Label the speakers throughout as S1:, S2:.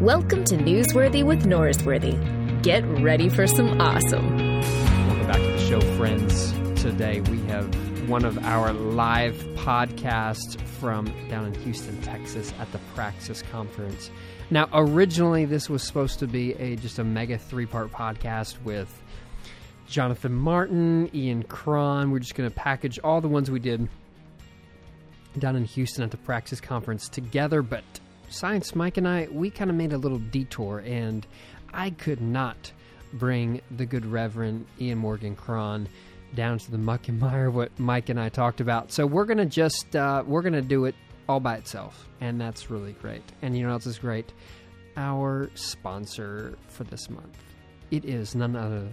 S1: Welcome to Newsworthy with Norsworthy. Get ready for some awesome.
S2: Welcome back to the show, friends. Today we have one of our live podcasts from down in Houston, Texas at the Praxis Conference. Now, originally this was supposed to be a just a mega three-part podcast with Jonathan Martin, Ian Cron. We're just going to package all the ones we did down in Houston at the Praxis Conference together, but Science Mike and I, we kind of made a little detour, and I could not bring the good Reverend Ian Morgan Cron down to the muck and mire what Mike and I talked about. So we're gonna just uh, we're gonna do it all by itself, and that's really great. And you know what else is great? Our sponsor for this month. It is none other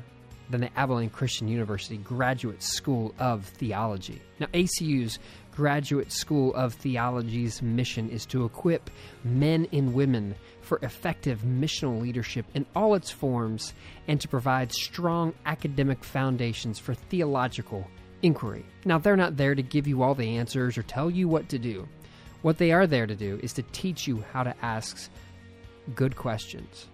S2: than the Abilene Christian University Graduate School of Theology. Now, ACU's Graduate School of Theology's mission is to equip men and women for effective missional leadership in all its forms and to provide strong academic foundations for theological inquiry. Now, they're not there to give you all the answers or tell you what to do. What they are there to do is to teach you how to ask good questions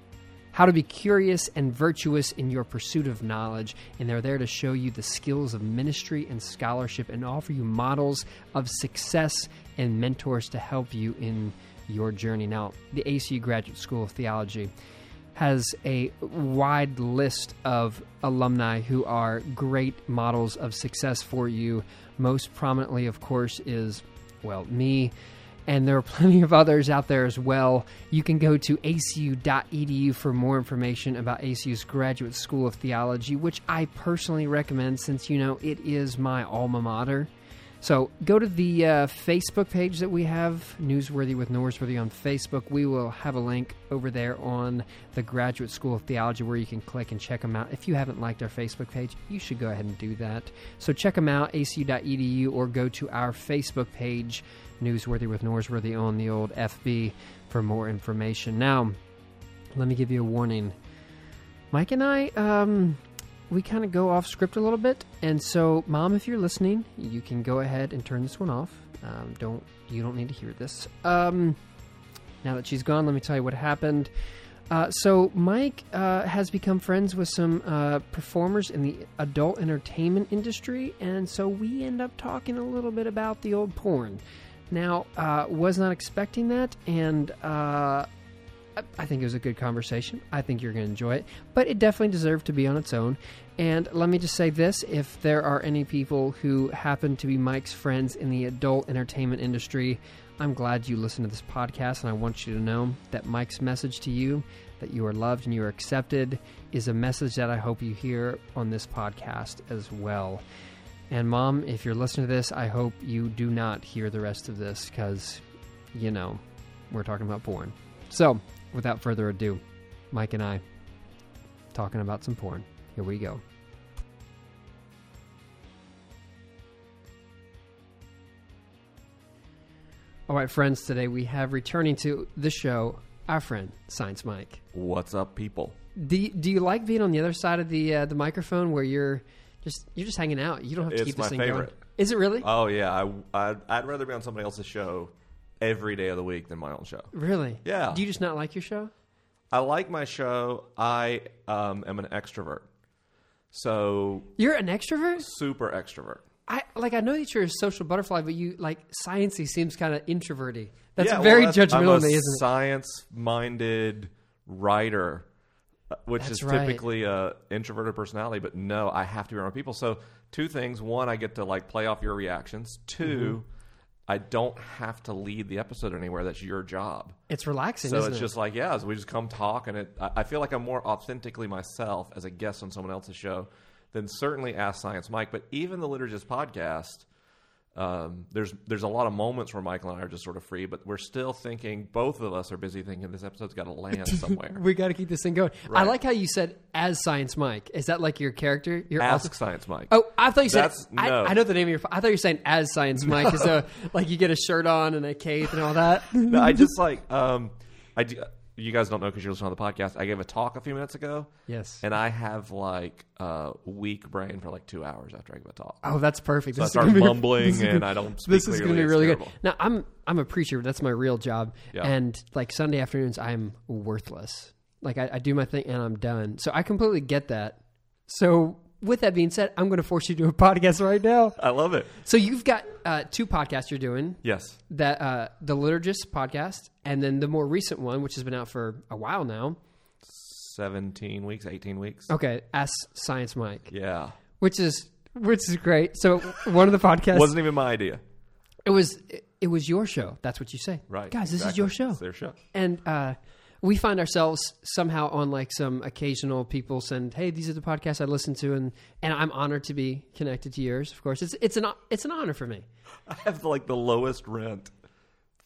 S2: how to be curious and virtuous in your pursuit of knowledge, and they're there to show you the skills of ministry and scholarship and offer you models of success and mentors to help you in your journey. Now, the ACU Graduate School of Theology has a wide list of alumni who are great models of success for you. Most prominently, of course, is, well, me and there are plenty of others out there as well. You can go to acu.edu for more information about ACU's Graduate School of Theology, which I personally recommend since, you know, it is my alma mater. So go to the uh, Facebook page that we have, Newsworthy with Norsworthy on Facebook. We will have a link over there on the Graduate School of Theology where you can click and check them out. If you haven't liked our Facebook page, you should go ahead and do that. So check them out, acu.edu, or go to our Facebook page, Newsworthy with Norsworthy on the old FB for more information. Now, let me give you a warning. Mike and I, um, we kind of go off script a little bit, and so, Mom, if you're listening, you can go ahead and turn this one off. Um, don't you don't need to hear this. Um, now that she's gone, let me tell you what happened. Uh, so Mike uh, has become friends with some uh, performers in the adult entertainment industry, and so we end up talking a little bit about the old porn. Now, uh, was not expecting that, and uh, I think it was a good conversation. I think you're going to enjoy it, but it definitely deserved to be on its own. And let me just say this if there are any people who happen to be Mike's friends in the adult entertainment industry, I'm glad you listen to this podcast, and I want you to know that Mike's message to you, that you are loved and you are accepted, is a message that I hope you hear on this podcast as well. And, Mom, if you're listening to this, I hope you do not hear the rest of this because, you know, we're talking about porn. So, without further ado, Mike and I talking about some porn. Here we go. All right, friends, today we have returning to the show our friend Science Mike.
S3: What's up, people?
S2: Do you, do you like being on the other side of the uh, the microphone where you're just you're just hanging out? You don't have to
S3: It's
S2: keep this thing
S3: favorite.
S2: going. Is it really?
S3: Oh yeah, I, I'd, I'd rather be on somebody else's show every day of the week than my own show.
S2: really?
S3: Yeah.
S2: Do you just not like your show?
S3: I like my show. I um, am an extrovert, so
S2: You're an extrovert.
S3: super extrovert.
S2: I like. I know that you're a social butterfly, but you like sciencey seems kind of introverty. That's
S3: Yeah, well,
S2: very
S3: that's- I'm
S2: judgmental,
S3: a
S2: of me, isn't it?
S3: Science-minded writer, uh, which
S2: That's
S3: is
S2: right.
S3: typically a introverted personality. But no, I have to be around people. So two things: one, I get to like play off your reactions. 2
S2: Mm-hmm.
S3: I don't have to lead the episode anywhere. That's your job.
S2: It's relaxing.
S3: So it's
S2: it?
S3: just like, yeah, so we just come talk, and it. I I feel like I'm more authentically myself as a guest on someone else's show than certainly Ask Science Mike. But even the Liturgist podcast, um, there's there's a lot of moments where Michael and I are just sort of free, but we're still thinking. Both of us are busy thinking this episode's got to land somewhere.
S2: we got to keep this thing going. I like how you said as Science Mike. Is that like your character? Your
S3: Ask Science Mike.
S2: Oh, I thought you said.
S3: That's-
S2: I,
S3: no.
S2: I know the name of your. I thought you were saying as Science Mike. Is a like you get a shirt on and a cape and all that.
S3: No, I just like um, I do, you guys don't know because you're listening to the podcast. I gave a talk a few minutes ago,
S2: Yes.
S3: and I have like a weak brain for like two hours after I give a talk.
S2: Oh, that's perfect.
S3: So I
S2: This
S3: start
S2: gonna be-
S3: mumbling and
S2: gonna-
S3: I don't speak
S2: This is going to be really good. Now, I'm I'm a preacher. That's my real job.
S3: Yeah.
S2: And like Sunday afternoons, I'm worthless. Like I, I do my thing and I'm done. So I completely get that. So with that being said, I'm going to force you to do a podcast right now.
S3: I love it.
S2: So you've got uh, two podcasts you're doing.
S3: Yes.
S2: That uh, the liturgist podcast, and then the more recent one, which has been out for a while now.
S3: 17 weeks, 18 weeks.
S2: Okay, Ask Science Mike,
S3: Yeah.
S2: which is which is great. So one of the podcasts
S3: Wasn't even my idea.
S2: It was it, it was your show. That's what you say,
S3: Right.
S2: Guys, this is your show,
S3: It's their show.
S2: and uh, we find ourselves somehow on like some occasional people send, "Hey, these are the podcasts I listen to," and and I'm honored to be connected to yours. Of course, it's it's an it's an honor for me.
S3: I have like the lowest rent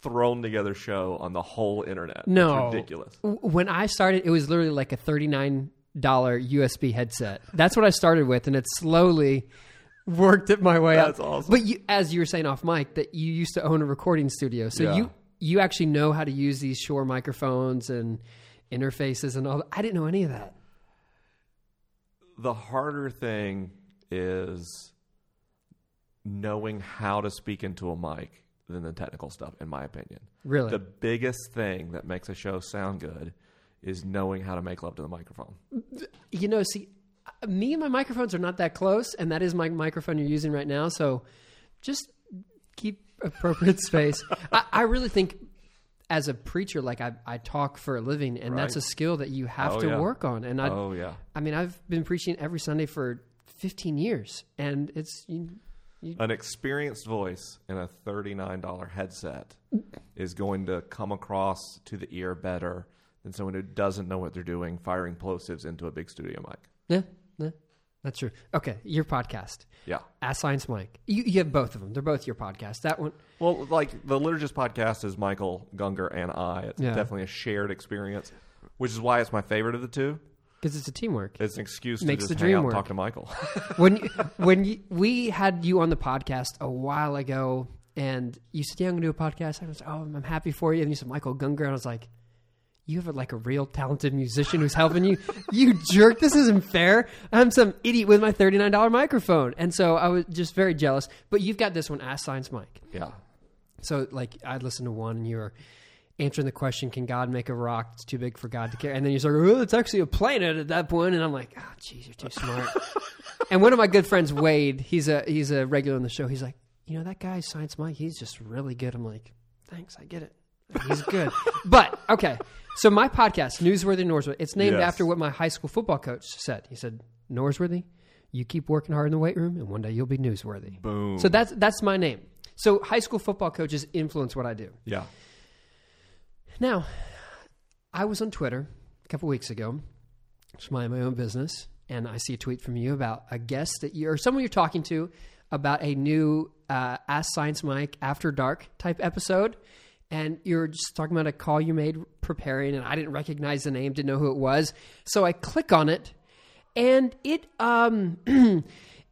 S3: thrown together show on the whole internet.
S2: No,
S3: It's ridiculous.
S2: When I started, it was literally like a thirty nine dollar USB headset. That's what I started with, and it slowly worked it my way
S3: That's
S2: up.
S3: That's awesome.
S2: But you, as you were saying off mic, that you used to own a recording studio, so
S3: Yeah.
S2: you you actually know how to use these Shure microphones and interfaces and all. that. I didn't know any of that.
S3: The harder thing is knowing how to speak into a mic than the technical stuff, in my opinion.
S2: Really,
S3: The biggest thing that makes a show sound good is knowing how to make love to the microphone.
S2: you know, see, me and my microphones are not that close, and that is my microphone you're using right now. So just keep appropriate space. I, I really think, as a preacher, like I, I talk for a living, and that's a skill that you have
S3: Oh,
S2: to
S3: yeah.
S2: work on. And I,
S3: oh, yeah.
S2: I mean, I've been preaching every Sunday for 15 years, and it's you,
S3: An experienced voice in a $39 headset is going to come across to the ear better than someone who doesn't know what they're doing firing plosives into a big studio mic.
S2: yeah, yeah, that's true. Okay, your podcast,
S3: Yeah.
S2: Ask Science Mike. You, you have both of them. They're both your podcast. That one,
S3: Well, like the Liturgist podcast is Michael Gungor and I. It's
S2: Yeah.
S3: definitely a shared experience, which is why it's my favorite of the two.
S2: because it's a teamwork.
S3: It's an excuse
S2: Makes
S3: to
S2: the
S3: just
S2: dream
S3: hang out
S2: work.
S3: and talk to Michael.
S2: when you, when you, we had you on the podcast a while ago, and you said, "Yeah, I'm going to do a podcast." I was, "Oh, I'm happy for you." And you said, "Michael Gungor," and I was like, "You have a, like a real talented musician who's helping you." you jerk! This isn't fair. I'm some idiot with my thirty nine dollar microphone, and so I was just very jealous. But you've got this one, Ask Science Mike.
S3: yeah.
S2: So like I'd listen to one, and you're answering the question, "Can God make a rock that's too big for God to carry?" And then you start, "Oh, it's actually a planet at that point," and I'm like, "Oh, jeez, you're too smart." and one of my good friends, Wade, he's a he's a regular on the show. He's like, "You know that guy, Science Mike, he's just really good." I'm like, "Thanks, I get it. He's good." but okay, so my podcast, Newsworthy Norsworthy, it's named
S3: Yes.
S2: after what my high school football coach said. He said, "Norsworthy." You keep working hard in the weight room, and one day you'll be newsworthy.
S3: Boom.
S2: So that's that's my name. So high school football coaches influence what I do.
S3: yeah.
S2: Now, I was on Twitter a couple weeks ago, just mind my own business, and I see a tweet from you about a guest that you or someone you're talking to about a new uh, Ask Science Mike After Dark type episode. And you're just talking about a call you made preparing, and I didn't recognize the name, didn't know who it was. So I click on it, and it um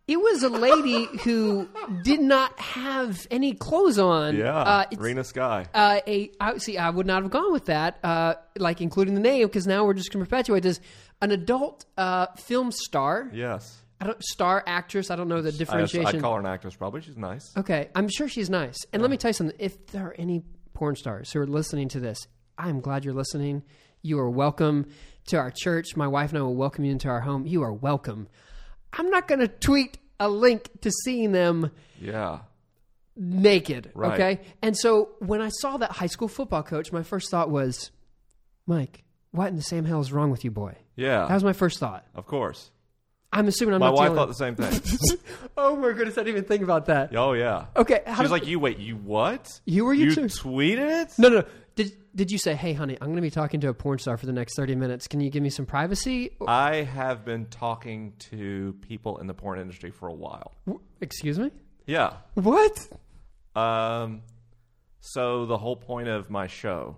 S2: it was a lady who did not have any clothes on.
S3: Yeah.
S2: Uh,
S3: Rena Sky.
S2: uh, a I, see. I would not have gone with that, uh, like including the name, because now we're just going to perpetuate this. An adult uh, film star,
S3: yes.
S2: I don't star actress. I don't know the differentiation.
S3: I'd call her an actress probably. She's nice.
S2: okay, I'm sure she's nice. And let me tell you something. If there are any porn stars who are listening to this, I'm glad you're listening. You are welcome to our church. My wife and I will welcome you into our home. You are welcome. I'm not going to tweet a link to seeing them
S3: Yeah.
S2: naked.
S3: Right.
S2: Okay. And so when I saw that high school football coach, my first thought was, Mike, what in the same hell is wrong with you, boy?
S3: Yeah.
S2: That was my first thought.
S3: of course.
S2: I'm assuming I'm
S3: My
S2: not
S3: wife
S2: the
S3: thought the same thing.
S2: oh my goodness, I didn't even think about that.
S3: oh, yeah.
S2: Okay. How
S3: She was
S2: did-
S3: like, you wait, you what?
S2: You were you
S3: You
S2: too?
S3: tweeted it?
S2: no, no. Did did you say, hey, honey, I'm going to be talking to a porn star for the next 30 minutes. Can you give me some privacy?
S3: I have been talking to people in the porn industry for a while.
S2: W- Excuse me?
S3: Yeah.
S2: What?
S3: Um, so the whole point of my show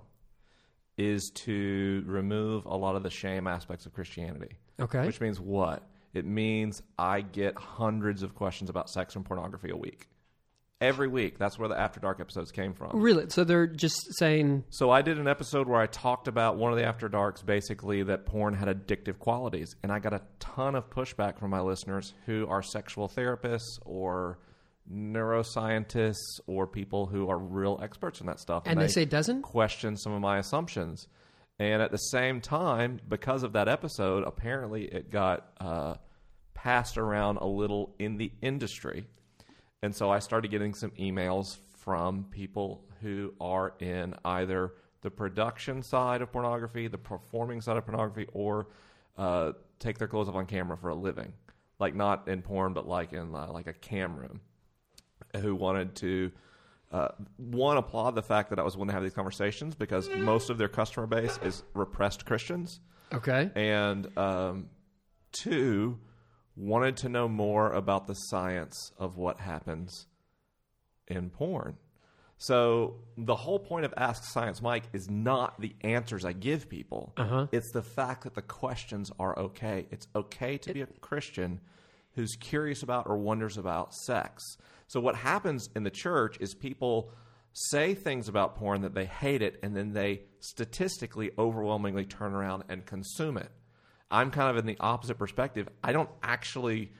S3: is to remove a lot of the shame aspects of Christianity.
S2: Okay.
S3: Which means what? It means I get hundreds of questions about sex and pornography a week. every week. That's where the After Dark episodes came from.
S2: Really? So they're just saying,
S3: So I did an episode where I talked about one of the After Darks, basically that porn had addictive qualities, and I got a ton of pushback from my listeners who are sexual therapists or neuroscientists or people who are real experts in that stuff,
S2: and they say it doesn't?
S3: question some of my assumptions. And at the same time, because of that episode, apparently it got uh, passed around a little in the industry. And so I started getting some emails from people who are in either the production side of pornography, the performing side of pornography, or uh, take their clothes off on camera for a living. Like not in porn, but like in uh, like a cam room, who wanted to uh, one applaud the fact that I was willing to have these conversations because most of their customer base is repressed Christians,
S2: Okay.
S3: and um, two wanted to know more about the science of what happens in porn. So the whole point of Ask Science Mike is not the answers I give people.
S2: Uh-huh.
S3: It's the fact that the questions are okay. It's okay to be a Christian who's curious about or wonders about sex. So what happens in the church is people say things about porn that they hate it and then they statistically overwhelmingly turn around and consume it. I'm kind of in the opposite perspective. I don't actually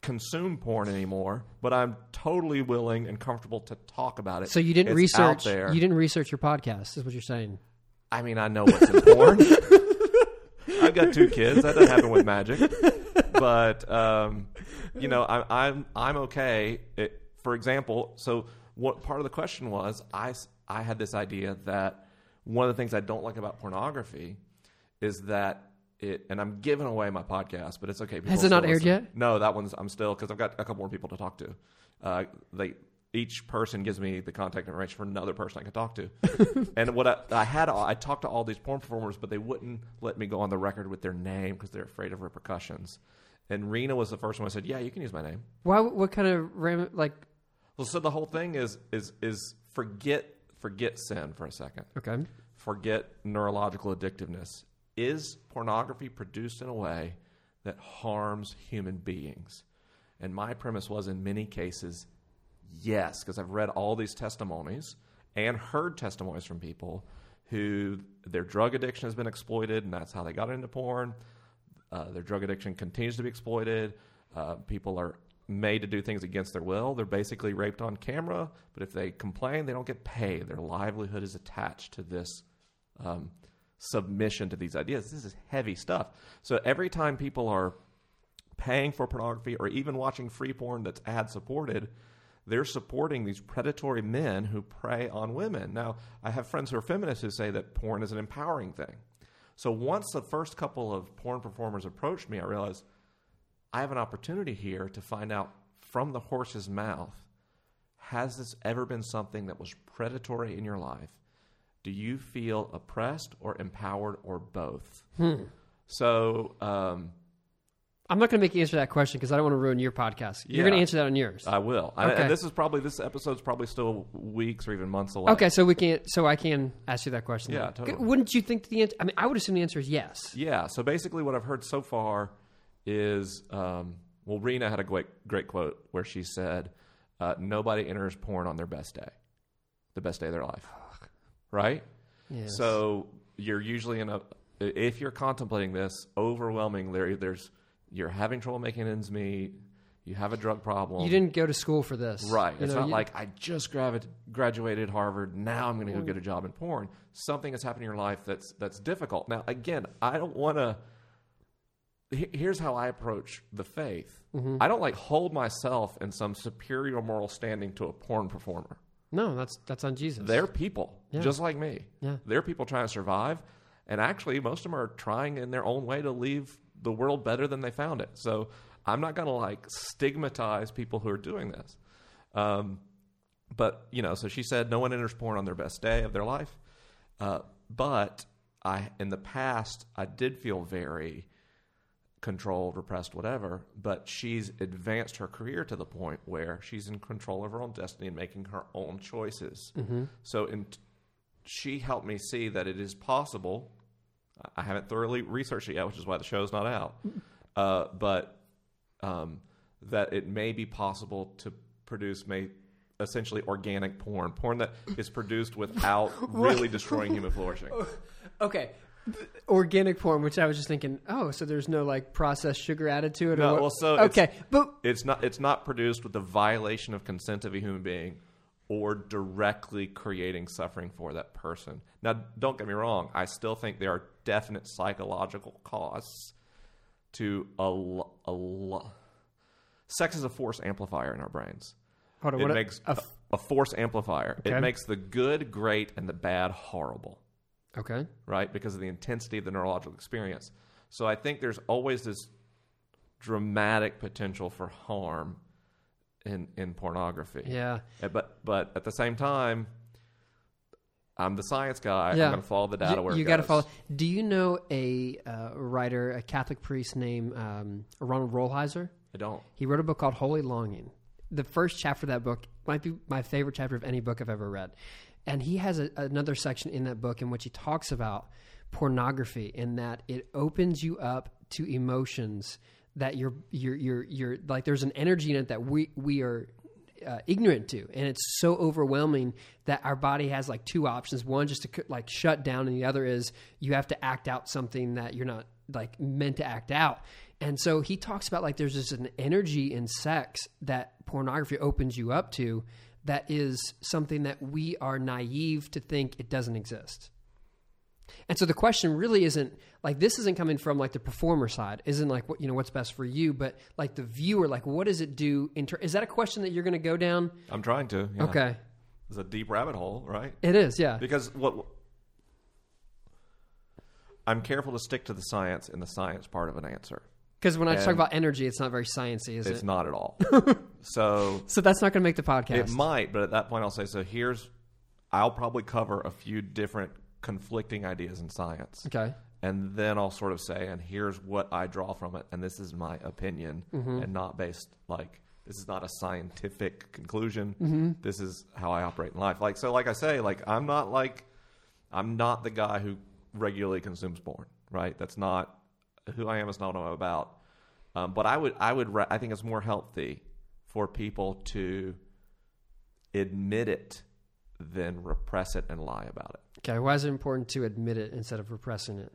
S3: consume porn anymore, but I'm totally willing and comfortable to talk about it.
S2: So you didn't
S3: It's out
S2: research.
S3: there.
S2: You didn't research your podcast. Is what you're saying?
S3: I mean, I know what's in porn. I've got two kids. That doesn't happen with magic. But um, you know, I, I'm I'm okay. It, for example, so what part of the question was I s- I had this idea that one of the things I don't like about pornography is that it and I'm giving away my podcast, but it's okay. people
S2: Has it not aired
S3: listen.
S2: yet?
S3: No, that one's I'm still because I've got a couple more people to talk to. Uh, they each person gives me the contact information for another person I can talk to. and what I, I had, I talked to all these porn performers, but they wouldn't let me go on the record with their name because they're afraid of repercussions. And Rena was the first one. I said, "Yeah, you can use my name."
S2: Why? What kind of ram? Like,
S3: Well, so the whole thing is is is forget forget sin for a second.
S2: okay,
S3: Forget neurological addictiveness. Is pornography produced in a way that harms human beings? And my premise was in many cases, yes, because I've read all these testimonies and heard testimonies from people who their drug addiction has been exploited and that's how they got into porn. Uh, their drug addiction continues to be exploited. Uh, people are made to do things against their will. They're basically raped on camera, but if they complain, they don't get paid. Their livelihood is attached to this um, submission to these ideas. This is heavy stuff. So every time people are paying for pornography or even watching free porn that's ad supported, they're supporting these predatory men who prey on women. Now, I have friends who are feminists who say that porn is an empowering thing. So once the first couple of porn performers approached me, I realized I have an opportunity here to find out from the horse's mouth has this ever been something that was predatory in your life? Do you feel oppressed or empowered or both? So, um,
S2: I'm not going to make you answer that question because I don't want to ruin your podcast. You're going to answer that on yours.
S3: I will. I- and this is probably this episode's probably still weeks or even months away.
S2: okay, so we can. So I can ask you that question.
S3: Yeah, totally.
S2: Wouldn't you think the answer? I mean, I would assume the answer is yes.
S3: Yeah. So basically, what I've heard so far is, um, well, Rena had a great great quote where she said, uh, "Nobody enters porn on their best day, the best day of their life." Right.
S2: Yes.
S3: So you're usually in a if you're contemplating this, overwhelming there there's you're having trouble making ends meet, you have a drug problem.
S2: you didn't go to school for this,
S3: Right.
S2: You
S3: It's
S2: know,
S3: not
S2: you-
S3: like I just graduated Harvard. Now I'm going to go get a job in porn. Something has happened in your life that's that's difficult. Now, again, I don't want to. Here's how I approach the faith.
S2: Mm-hmm.
S3: I don't like hold myself in some superior moral standing to a porn performer.
S2: No. That's that's on Jesus.
S3: They're people,
S2: Yeah.
S3: just like me.
S2: Yeah.
S3: They're people trying to survive, and actually, most of them are trying in their own way to leave the world better than they found it. So I'm not going to like stigmatize people who are doing this. Um, but you know, so she said no one enters porn on their best day of their life. Uh, but I, in the past, I did feel very controlled, repressed, whatever. But she's advanced her career to the point where she's in control of her own destiny and making her own choices. So, in, she helped me see that it is possible. I haven't thoroughly researched it yet, which is why the show's not out. Uh, but um, that it may be possible to produce may essentially organic porn, porn that is produced without really destroying human flourishing.
S2: Okay. Organic form, which I was just thinking, oh, so there's no like processed sugar added to it, or
S3: No, well, so it's-
S2: okay, but
S3: It's not it's not produced with the violation of consent of a human being or directly creating suffering for that person. Now, don't get me wrong, I still think there are definite psychological costs to a, lo- a sex is a force amplifier in our brains.
S2: hold on,
S3: It
S2: what
S3: makes
S2: a
S3: a, a force amplifier.
S2: Okay.
S3: It makes the good great and the bad horrible
S2: okay,
S3: right? Because of the intensity of the neurological experience. So I think there's always this dramatic potential for harm in in pornography.
S2: yeah,
S3: But but at the same time, I'm the science guy.
S2: yeah.
S3: I'm going to follow the data
S2: You,
S3: where it
S2: you got to follow. Do you know a uh, writer, a Catholic priest named um, Ronald Rolheiser?
S3: I don't.
S2: He wrote a book called Holy Longing. The first chapter of that book might be my favorite chapter of any book I've ever read. And he has a, another section in that book in which he talks about pornography in that it opens you up to emotions that you're you're you're you're like there's an energy in it that we we are uh, ignorant to. And it's so overwhelming that our body has like two options. One just to like shut down and the other is you have to act out something that you're not like meant to act out and so he talks about like there's just an energy in sex that pornography opens you up to that is something that we are naive to think it doesn't exist and so the question really isn't like this isn't coming from like the performer side, isn't like what you know what's best for you, but like the viewer, like what does it do? In ter- is that a question that you're going to go down?
S3: I'm trying to. yeah.
S2: Okay,
S3: It's a deep rabbit hole, right?
S2: it is, yeah.
S3: Because what I'm careful to stick to the science in the science part of an answer.
S2: Because when I talk about energy, it's not very sciencey, is it?
S3: It's
S2: it?
S3: not at all. so
S2: So that's not going to make the podcast.
S3: It might, but at that point, I'll say so. Here's, I'll probably cover a few different conflicting ideas in science,
S2: okay,
S3: and then I'll sort of say, and here's what I draw from it, and this is my opinion,
S2: Mm-hmm.
S3: and not based like this is not a scientific conclusion.
S2: Mm-hmm.
S3: This is how I operate in life. Like so, like I say, like I'm not like I'm not the guy who regularly consumes porn. Right? That's not who I am. is not what I'm about. Um, but I would, I would, I think it's more healthy for people to admit it than repress it and lie about it.
S2: okay. Why is it important to admit it instead of repressing it?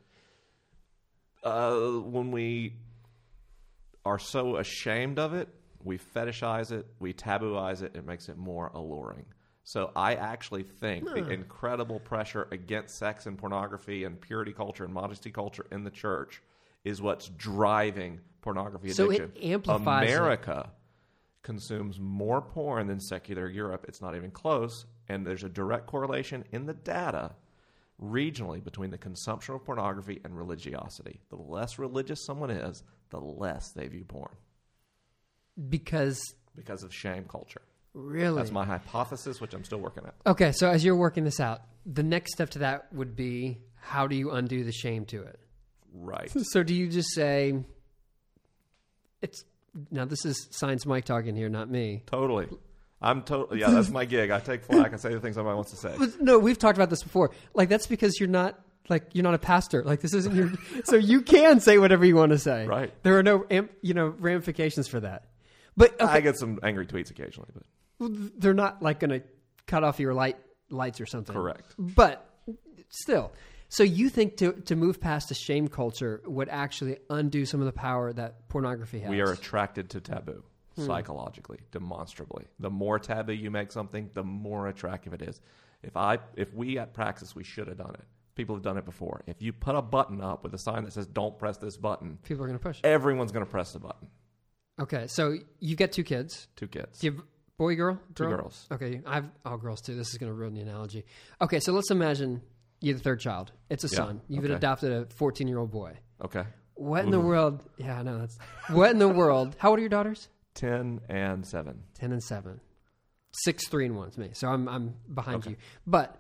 S3: Uh, when we are so ashamed of it, we fetishize it, we tabooize it, it makes it more alluring. So I actually think the incredible pressure against sex and pornography and purity culture and modesty culture in the church is what's driving pornography
S2: So it
S3: addiction.
S2: amplifies it.
S3: America consumes more porn than secular Europe. It's not even close. And there's a direct correlation in the data regionally between the consumption of pornography and religiosity. The less religious someone is, the less they view porn
S2: Because
S3: because of shame culture.
S2: really,
S3: That's my hypothesis, which I'm still working at.
S2: okay. So as you're working this out, the next step to that would be how do you undo the shame to it?
S3: Right.
S2: So do you just say it's now this is science Mike talking here, not me.
S3: Totally. I'm totally, yeah, that's my gig. I take flack and say the things somebody wants to say.
S2: No, we've talked about this before. Like that's because you're not like you're not a pastor. Like this isn't your so you can say whatever you want to say.
S3: Right.
S2: There are no you know ramifications for that. But okay,
S3: I get some angry tweets occasionally, but
S2: they're not like going to cut off your light lights or something.
S3: correct.
S2: But still, so you think to to move past the shame culture would actually undo some of the power that pornography has?
S3: We are attracted to taboo hmm. psychologically, demonstrably. The more taboo you make something, the more attractive it is. If I, if we at Praxis, we should have done it. People have done it before. If you put a button up with a sign that says "Don't press this button,"
S2: People are going to push.
S3: everyone's going to press the button.
S2: Okay, so you've got two kids.
S3: Two kids,
S2: Do you have boy, girl,
S3: two girls.
S2: Okay, I have all girls too. This is going to ruin the analogy. Okay, so let's imagine you're the third child. It's a
S3: Yeah,
S2: son. You've
S3: okay.
S2: adopted a 14 year old boy.
S3: Okay,
S2: What in the world? Yeah, I know that's. What in the world? How old are your daughters?
S3: ten and seven.
S2: 10 and 7. 6, 3, and 1 is me. So I'm, I'm behind
S3: Okay.
S2: you. But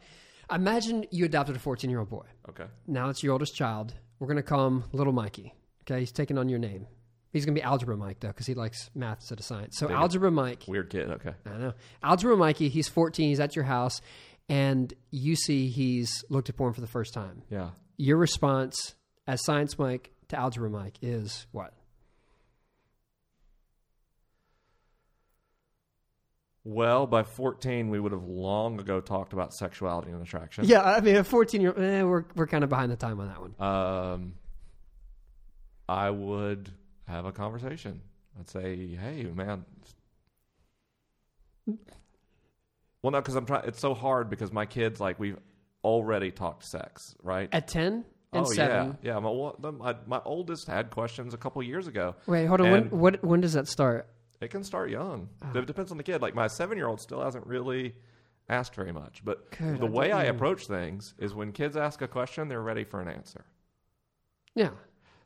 S2: imagine you adopted a 14 year old boy.
S3: Okay,
S2: Now it's your oldest child. We're going to call him Little Mikey. Okay, he's taking on your name. He's going to be Algebra Mike, though, because he likes math instead of science. So,
S3: Dig it.
S2: Algebra Mike.
S3: weird kid. Okay,
S2: I know. Algebra Mikey, he's 14, he's at your house, and you see he's looked at porn for the first time.
S3: yeah.
S2: Your response as Science Mike to Algebra Mike is what?
S3: Well, by 14, we would have long ago talked about sexuality and attraction.
S2: Yeah, I mean, a 14 year eh, we're, we're kind of behind the time on that one.
S3: Um, I would have a conversation. I'd say, "Hey, man." Well, no, because I'm trying. It's so hard because my kids, like, we've already talked sex, right?
S2: At 10 and
S3: oh
S2: 7.
S3: yeah, yeah. My, the- my my oldest had questions a couple years ago.
S2: Wait, hold on. When, what, when does that start?
S3: It can start young.
S2: Ah.
S3: It depends on the kid. Like my seven year old still hasn't really asked very much. But
S2: Good,
S3: the
S2: I
S3: way I
S2: know.
S3: approach things is when kids ask a question, they're ready for an answer.
S2: Yeah.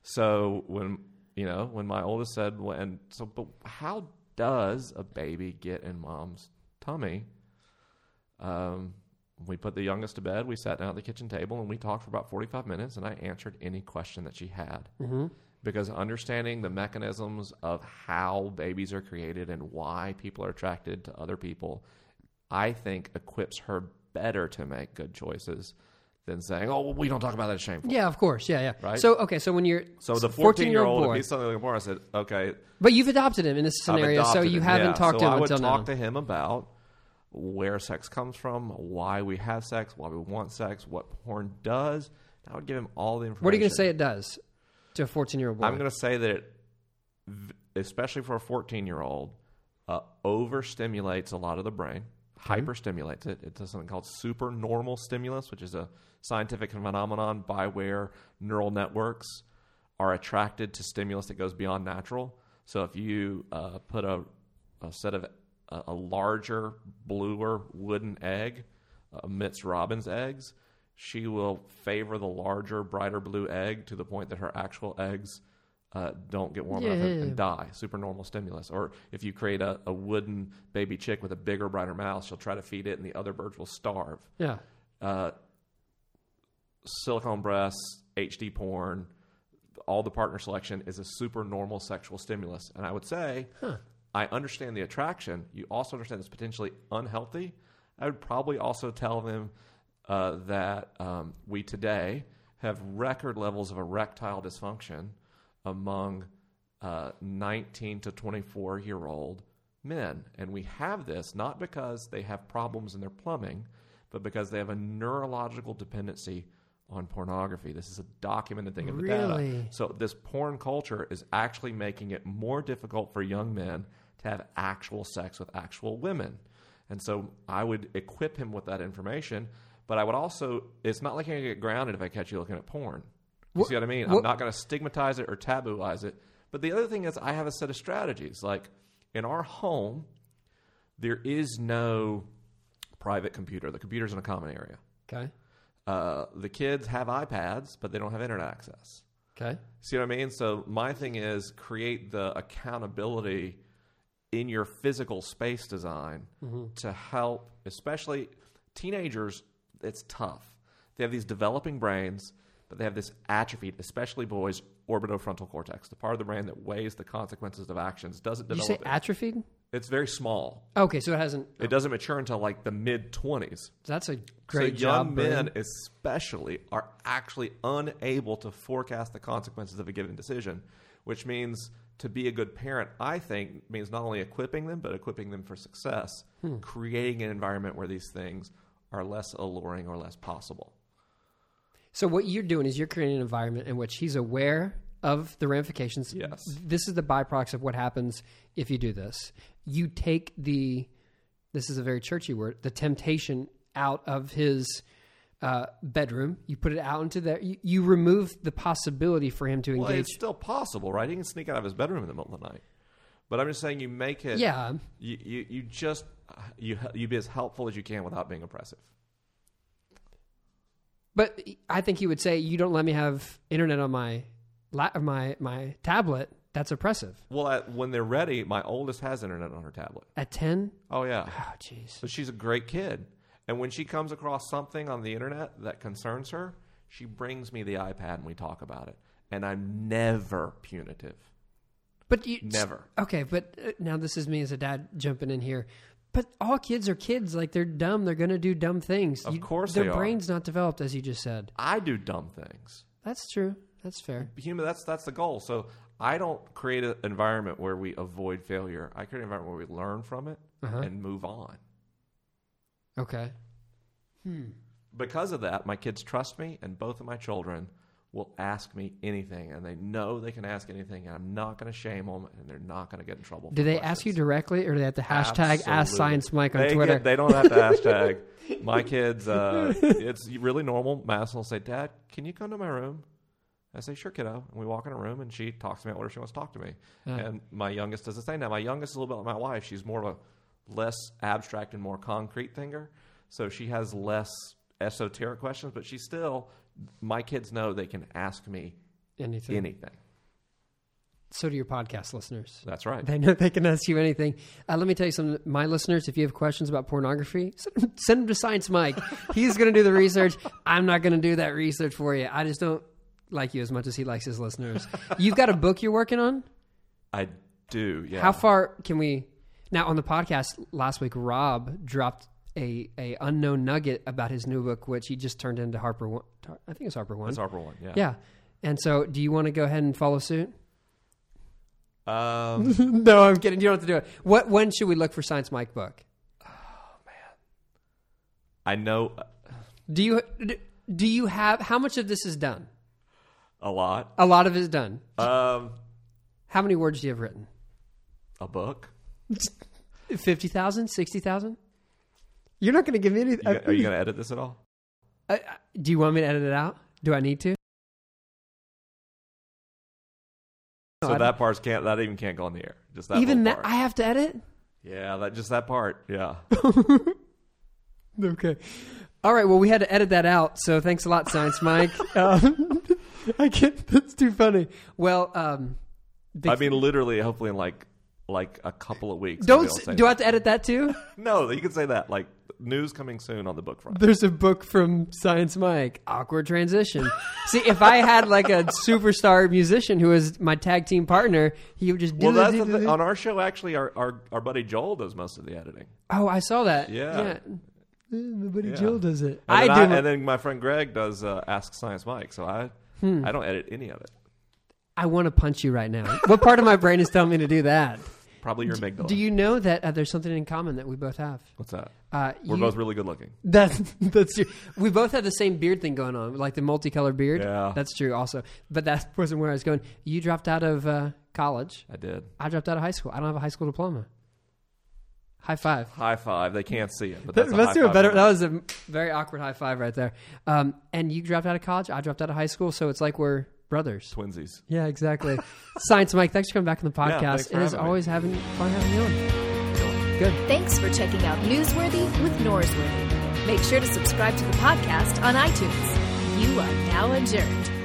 S3: So when you know when my oldest said, "And so, but how does a baby get in mom's tummy?" Um, we put the youngest to bed. We sat down at the kitchen table and we talked for about forty-five minutes, and I answered any question that she had.
S2: hmm
S3: because understanding the mechanisms of how babies are created and why people are attracted to other people, I think equips her better to make good choices than saying, "Oh, well, we don't talk about that. Shameful."
S2: Yeah, of course. Yeah, yeah.
S3: Right?
S2: So, okay, so when you're
S3: So the
S2: 14
S3: fourteen-year-old, if he's something like more, I said, "Okay."
S2: but you've adopted him in this scenario, so you
S3: him,
S2: haven't
S3: yeah.
S2: talked
S3: so
S2: to him
S3: I would
S2: until
S3: talk
S2: now.
S3: to him about where sex comes from, why we have sex, why we want sex, what porn does. I would give him all the information.
S2: what are you going to say it does to a 14 year old boy?
S3: I'm going to say that, it, especially for a 14 year old, uh, overstimulates a lot of the brain, hyperstimulates it. It does something called super normal stimulus, which is a scientific phenomenon by where neural networks are attracted to stimulus that goes beyond natural. So if you uh, put a, a set of a, a larger, bluer wooden egg amidst robin's eggs, she will favor the larger, brighter blue egg to the point that her actual eggs uh, don't get warm enough and, and die. Super normal stimulus. Or if you create a, a wooden baby chick with a bigger, brighter mouth, she'll try to feed it, and the other birds will starve.
S2: yeah.
S3: Uh, silicone breasts, HD porn, all the partner selection is a super normal sexual stimulus. And I would say, I understand the attraction. You also understand it's potentially unhealthy. I would probably also tell them uh, that um, we today have record levels of erectile dysfunction among uh, 19 to 24 year old men. And we have this not because they have problems in their plumbing, but because they have a neurological dependency on pornography. This is a documented thing in the data. So this porn culture is actually making it more difficult for young men to have actual sex with actual women. And so I would equip him with that information, but I would also it's not like you're gonna get grounded if I catch you looking at porn. You
S2: What-
S3: see what I mean?
S2: what-
S3: I'm not gonna stigmatize it or tabooize it. But the other thing is I have a set of strategies. Like in our home, there is no private computer. The computer's in a common area.
S2: Okay.
S3: Uh, the kids have iPads, but they don't have internet access.
S2: Okay.
S3: See what I mean? So my thing is create the accountability in your physical space design mm-hmm. to help, especially teenagers. It's tough. They have these developing brains, but they have this atrophied, especially boys, orbitofrontal cortex, the part of the brain that weighs the consequences of actions. Doesn't
S2: Did you
S3: develop.
S2: say atrophied?
S3: it's very small.
S2: Okay, so it hasn't.
S3: It oh. doesn't mature until like the mid twenties.
S2: That's a great
S3: so
S2: job.
S3: young men, especially, are actually unable to forecast the consequences of a given decision, which means to be a good parent, I think, means not only equipping them, but equipping them for success,
S2: Hmm.
S3: creating an environment where these things are less alluring or less possible.
S2: So what you're doing is you're creating an environment in which he's aware of the ramifications.
S3: Yes.
S2: This is the byproducts of what happens if you do this. You take the this is a very churchy word, the temptation out of his uh, bedroom. You put it out into there. You, you remove the possibility for him to
S3: Well,
S2: engage.
S3: it's still possible, right? He can sneak out of his bedroom in the middle of the night. But I'm just saying, you make it.
S2: yeah.
S3: You, you, you just you you be as helpful as you can without being oppressive.
S2: But I think he would say, "You don't let me have internet on my la- my my tablet. That's oppressive."
S3: Well, at, when they're ready, my oldest has internet on her tablet.
S2: At ten,
S3: Oh yeah.
S2: oh jeez.
S3: But she's a great kid. And when she comes across something on the internet that concerns her, she brings me the iPad and we talk about it. And I'm never punitive.
S2: But you
S3: Never.
S2: Okay, but uh, now this is me as a dad jumping in here. But all kids are kids. Like they're dumb. They're going to do dumb things.
S3: Of course
S2: their
S3: they are.
S2: brain's not developed, as you just said.
S3: I do dumb things.
S2: That's true. That's fair.
S3: Human, that's that's the goal. So I don't create an environment where we avoid failure. I create an environment where we learn from it
S2: Uh-huh.
S3: and move on.
S2: Okay. Hmm.
S3: Because of that, my kids trust me, and both of my children will ask me anything, and they know they can ask anything, and I'm not going to shame them, and they're not going to get in trouble.
S2: Do
S3: for
S2: they ask you directly, or do they have to hashtag Ask Science Mike on
S3: They
S2: Twitter?
S3: get- they don't have to hashtag. My kids, uh, it's really normal. Madison will say, "Dad, can you come to my room?" I say, "Sure, kiddo." And we walk in a room, and she talks to me about whatever she wants to talk to me.
S2: Yeah.
S3: And my youngest does the same. Now, my youngest is a little bit like my wife. She's more of a less abstract and more concrete thinker, so she has less esoteric questions. But she still, my kids know they can ask me
S2: anything.
S3: anything.
S2: So do your podcast listeners.
S3: That's right.
S2: They know they can ask you anything. Uh, let me tell you something. My listeners, if you have questions about pornography, send, send them to Science Mike. He's going to do the research. I'm not going to do that research for you. I just don't like you as much as he likes his listeners. You've got a book you're working on?
S3: I do. Yeah.
S2: How far can we? Now, on the podcast last week, Rob dropped a, a unknown nugget about his new book, which he just turned into Harper One. I think it's Harper One.
S3: It's Harper one. Yeah.
S2: Yeah. And so, do you want to go ahead and follow suit?
S3: Um,
S2: no, I'm kidding. You don't have to do it. What? When should we look for Science Mike book?
S3: Oh man, I know
S2: Do you do you have how much of this is done?
S3: a lot.
S2: A lot of it is done.
S3: Um,
S2: How many words do you have written?
S3: a book.
S2: 50,000? 60,000? You're not going to give me
S3: anything. Are you going to edit this at all?
S2: Uh, do you want me to edit it out? Do I need to? No,
S3: So
S2: I
S3: that part can't. That even can't go on the air. Just that.
S2: Even that,
S3: part.
S2: I have to edit?
S3: yeah, that just that part. Yeah.
S2: Okay. All right. Well, we had to edit that out. So thanks a lot, Science Mike. um, I can't. That's too funny. Well, um,
S3: I mean, literally, hopefully, in like like a couple of weeks.
S2: Don't
S3: be able to
S2: s-
S3: say
S2: do I have to edit that too?
S3: No, you can say that. Like news coming soon on the book front.
S2: There's a book from Science Mike, Awkward Transition. See, if I had like a superstar musician who was my tag team partner, he would just do
S3: Well, that's
S2: the
S3: the thing. on our show. Actually, our, our our buddy Joel does most of the editing.
S2: Oh, I saw that.
S3: Yeah.
S2: Uh, My buddy
S3: Yeah.
S2: Jill does it.
S3: And
S2: I
S3: then
S2: do.
S3: I, and then my friend Greg does uh, Ask Science Mike. So I
S2: Hmm.
S3: I don't edit any of it.
S2: I want to punch you right now. what part of my brain is telling me to do that?
S3: Probably your amygdala.
S2: Do you know that uh, there's something in common that we both have?
S3: What's that?
S2: Uh,
S3: We're
S2: you-
S3: both really good looking.
S2: That's that's true. We both have the same beard thing going on, like the multicolored beard.
S3: Yeah.
S2: that's true. Also, but that wasn't where I was going. You dropped out of uh, college.
S3: I did.
S2: I dropped out of high school. I don't have a high school diploma. High five.
S3: High five. They can't see it, but
S2: That-
S3: that's
S2: Let's
S3: high
S2: do a better. That was a very awkward high five right there. Um, and you dropped out of college. I dropped out of high school. So it's like we're brothers.
S3: twinsies.
S2: Yeah, exactly. Science Mike, thanks for coming back on the podcast.
S3: thanks for
S2: it is
S3: having me.
S2: always having fun having you on. Good.
S1: Thanks for checking out Newsworthy with Norsworthy. Make sure to subscribe to the podcast on iTunes. You are now adjourned.